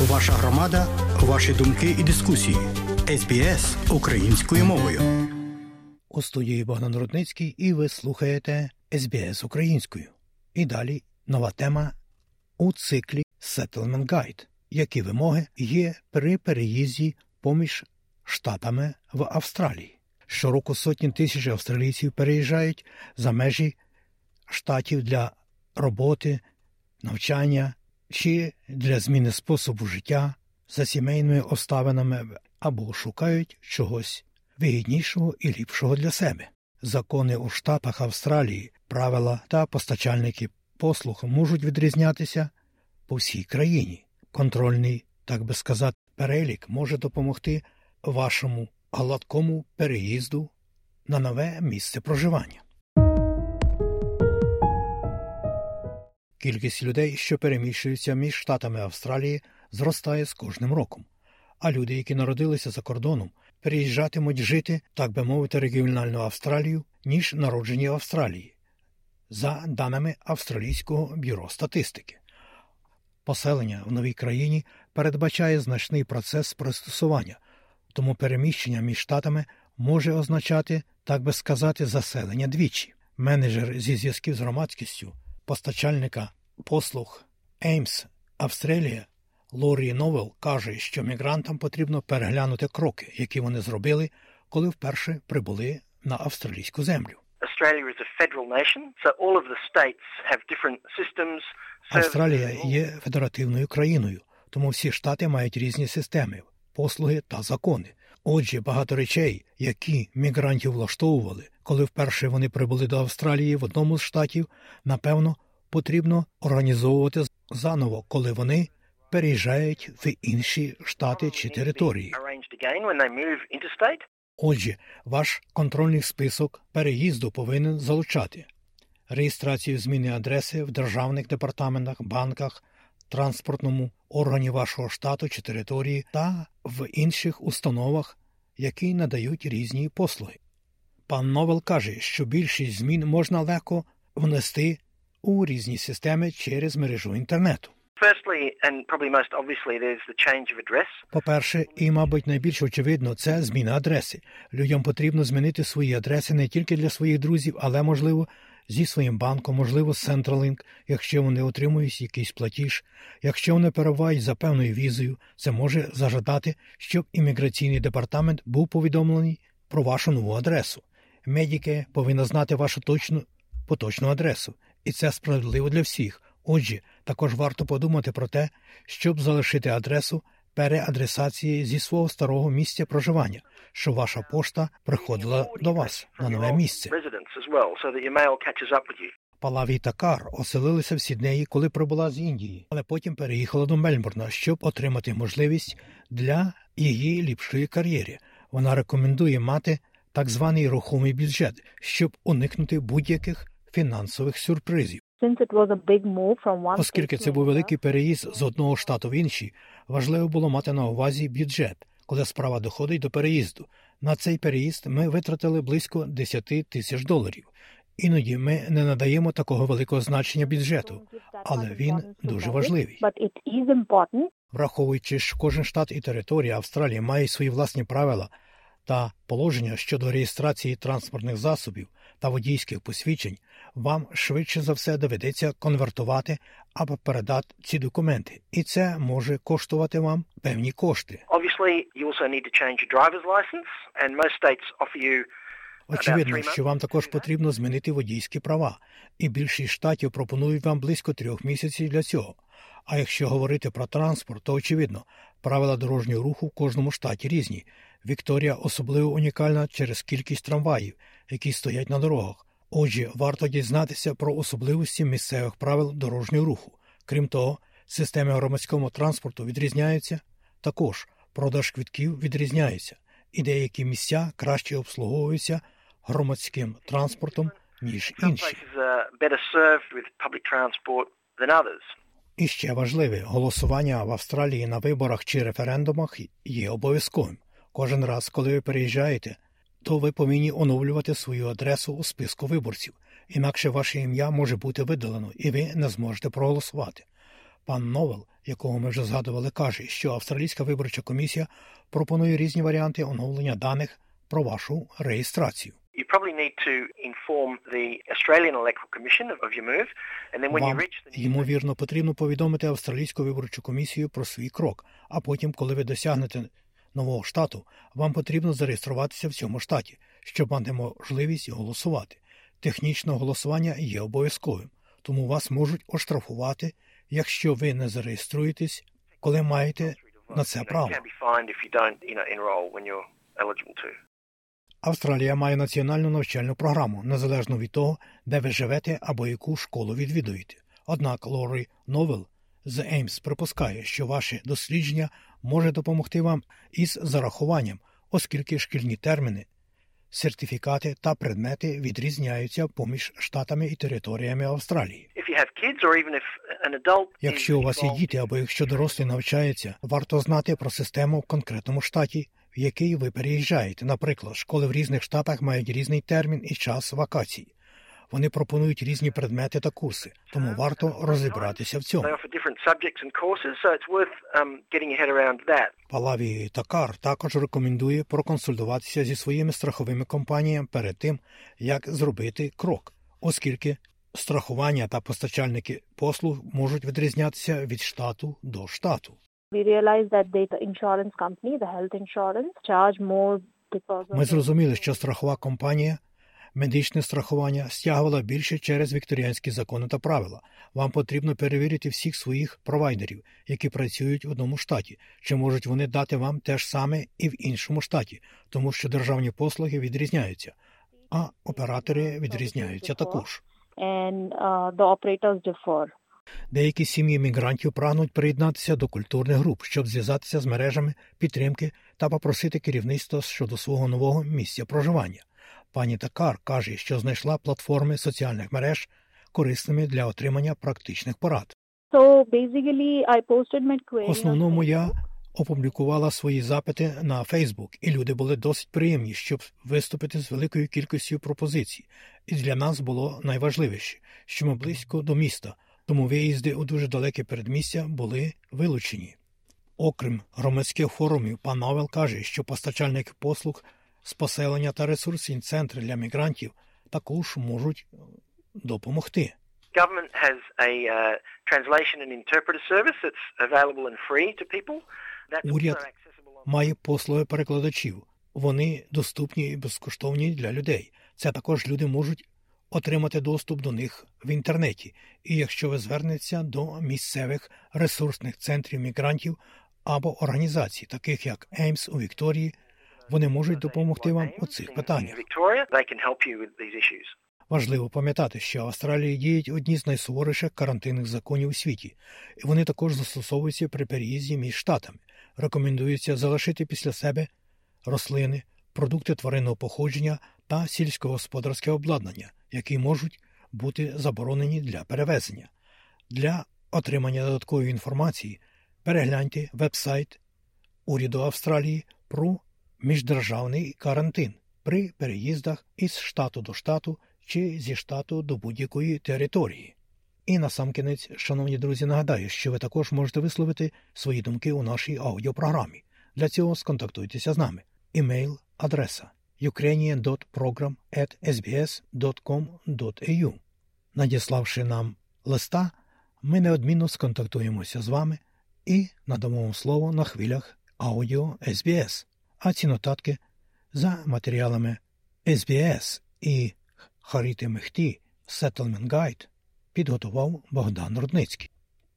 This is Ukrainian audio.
Ваша громада, ваші думки і дискусії. СБС українською мовою. У студії Богдан Рудницький і ви слухаєте СБС українською. І далі нова тема у циклі Settlement Guide. Які вимоги є при переїзді поміж штатами в Австралії? Щороку сотні тисяч австралійців переїжджають за межі штатів для роботи, навчання чи для зміни способу життя за сімейними обставинами або шукають чогось вигіднішого і ліпшого для себе. Закони у штатах Австралії, правила та постачальники послуг можуть відрізнятися по всій країні. Контрольний, так би сказати, перелік може допомогти вашому гладкому переїзду на нове місце проживання. Кількість людей, що переміщуються між штатами Австралії, зростає з кожним роком. А люди, які народилися за кордоном, переїжджатимуть жити, так би мовити, регіональну Австралію, ніж народжені в Австралії, за даними Австралійського бюро статистики. Поселення в новій країні передбачає значний процес пристосування, тому переміщення між штатами може означати, так би сказати, заселення двічі. Менеджер зі зв'язків з громадськістю, постачальника послуг Еймс Австралія Лорі Новел каже, що мігрантам потрібно переглянути кроки, які вони зробили, коли вперше прибули на австралійську землю. Австралія є федеративною країною, тому всі штати мають різні системи, послуги та закони. Отже, багато речей, які мігрантів влаштовували, коли вперше вони прибули до Австралії в одному з штатів, напевно, потрібно організовувати заново, коли вони переїжджають в інші штати чи території. Отже, ваш контрольний список переїзду повинен залучати реєстрацію зміни адреси в державних департаментах, банках, транспортному органі вашого штату чи території та в інших установах, які надають різні послуги. Пан Новел каже, що більшість змін можна легко внести у різні системи через мережу інтернету. По-перше, і, мабуть, найбільш очевидно, це зміна адреси. Людям потрібно змінити свої адреси не тільки для своїх друзів, але, можливо, зі своїм банком, можливо, з Centralink, якщо вони отримують якийсь платіж. Якщо вони перебувають за певною візою, це може зажадати, щоб імміграційний департамент був повідомлений про вашу нову адресу. Медіке повинна знати вашу точну поточну адресу, і це справедливо для всіх. Отже, також варто подумати про те, щоб залишити адресу переадресації зі свого старого місця проживання, що ваша пошта приходила до вас на нове місце. Палаві та оселилися в Сіднеї, коли прибула з Індії, але потім переїхала до Мельбурна, щоб отримати можливість для її ліпшої кар'єри. Вона рекомендує мати так званий рухомий бюджет, щоб уникнути будь-яких фінансових сюрпризів. Оскільки це був великий переїзд з одного штату в інший, важливо було мати на увазі бюджет, коли справа доходить до переїзду. На цей переїзд ми витратили близько 10 тисяч доларів. Іноді ми не надаємо такого великого значення бюджету, але він дуже важливий. Враховуючи, що кожен штат і територія Австралії має свої власні правила та положення щодо реєстрації транспортних засобів та водійських посвідчень, вам швидше за все доведеться конвертувати або передати ці документи, і це може коштувати вам певні кошти. Очевидно, що вам також потрібно змінити водійські права, і більшість штатів пропонують вам близько трьох місяців для цього. А якщо говорити про транспорт, то очевидно, правила дорожнього руху в кожному штаті різні. Вікторія особливо унікальна через кількість трамваїв, які стоять на дорогах. Отже, варто дізнатися про особливості місцевих правил дорожнього руху. Крім того, системи громадського транспорту відрізняються. Також продаж квітків відрізняється, і деякі місця краще обслуговуються громадським транспортом ніж інші. І ще важливе голосування в Австралії на виборах чи референдумах є обов'язковим. Кожен раз, коли ви переїжджаєте, то ви повинні оновлювати свою адресу у списку виборців, інакше ваше ім'я може бути видалено, і ви не зможете проголосувати. Пан Новел, якого ми вже згадували, каже, що Австралійська виборча комісія пропонує різні варіанти оновлення даних про вашу реєстрацію. You probably need to inform the Australian Electoral Commission of your move, and then when Вам, you reach the ймовірно, потрібно повідомити Австралійську виборчу комісію про свій крок, а потім, коли ви досягнете нового штату, вам потрібно зареєструватися в цьому штаті, щоб мати можливість голосувати. Технічне голосування є обов'язковим, тому вас можуть оштрафувати, якщо ви не зареєструєтесь, коли маєте на це право. Австралія має національну навчальну програму, незалежно від того, де ви живете або яку школу відвідуєте. Однак Лорі Новел з Еймс припускає, що ваше дослідження може допомогти вам із зарахуванням, оскільки шкільні терміни, сертифікати та предмети відрізняються поміж штатами і територіями Австралії. Якщо у вас є діти або якщо дорослі навчаються, варто знати про систему в конкретному штаті, в який ви переїжджаєте. Наприклад, школи в різних штатах мають різний термін і час вакацій. Вони пропонують різні предмети та курси, тому варто розібратися в цьому. Um. Палаві Такар також рекомендує проконсультуватися зі своїми страховими компаніями перед тим, як зробити крок, оскільки страхування та постачальники послуг можуть відрізнятися від штату до штату. We realized that the insurance company, the health insurance, charge more Ми зрозуміли, що страхова компанія, медичне страхування стягувала більше через вікторіанські закони та правила. Вам потрібно перевірити всіх своїх провайдерів, які працюють в одному штаті, чи можуть вони дати вам те ж саме і в іншому штаті, тому що державні послуги відрізняються, а оператори відрізняються також. uh. Деякі сім'ї мігрантів прагнуть приєднатися до культурних груп, щоб зв'язатися з мережами підтримки та попросити керівництво щодо свого нового місця проживання. Пані Такар каже, що знайшла платформи соціальних мереж корисними для отримання практичних порад. Основному я опублікувала свої запити на Фейсбук, і люди були досить приємні, щоб виступити з великою кількістю пропозицій. І для нас було найважливіше, що ми близько до міста, тому виїзди у дуже далеке передмістя були вилучені. Окрім громадських форумів, пан Новел каже, що постачальники послуг з поселення та ресурсні центри для мігрантів також можуть е, допомогти. Government has a uh, translation and interpreter service that's available and free to people. That's Уряд має послуги перекладачів. Вони доступні і безкоштовні для людей. Це також люди можуть отримати доступ до них в інтернеті. І якщо ви звернетеся до місцевих ресурсних центрів мігрантів або організацій, таких як Еймс у Вікторії, вони можуть допомогти вам у цих питаннях. Важливо пам'ятати, що в Австралії діють одні з найсуворіших карантинних законів у світі, і вони також застосовуються при переїзді між штатами. Рекомендується залишити після себе рослини, продукти тваринного походження та сільськогосподарське обладнання, які можуть бути заборонені для перевезення. Для отримання додаткової інформації перегляньте веб-сайт уряду Австралії про міждержавний карантин при переїздах із штату до штату чи зі штату до будь-якої території. І насамкінець, шановні друзі, нагадаю, що ви також можете висловити свої думки у нашій аудіопрограмі. Для цього сконтактуйтеся з нами. Імейл, адреса ukrainian.program.sbs.com.au Надіславши нам листа, ми неодмінно сконтактуємося з вами і надамо вам слово на хвилях аудіо SBS. А ці нотатки за матеріалами SBS і Харіти Мехті Settlement Guide підготував Богдан Рудницький.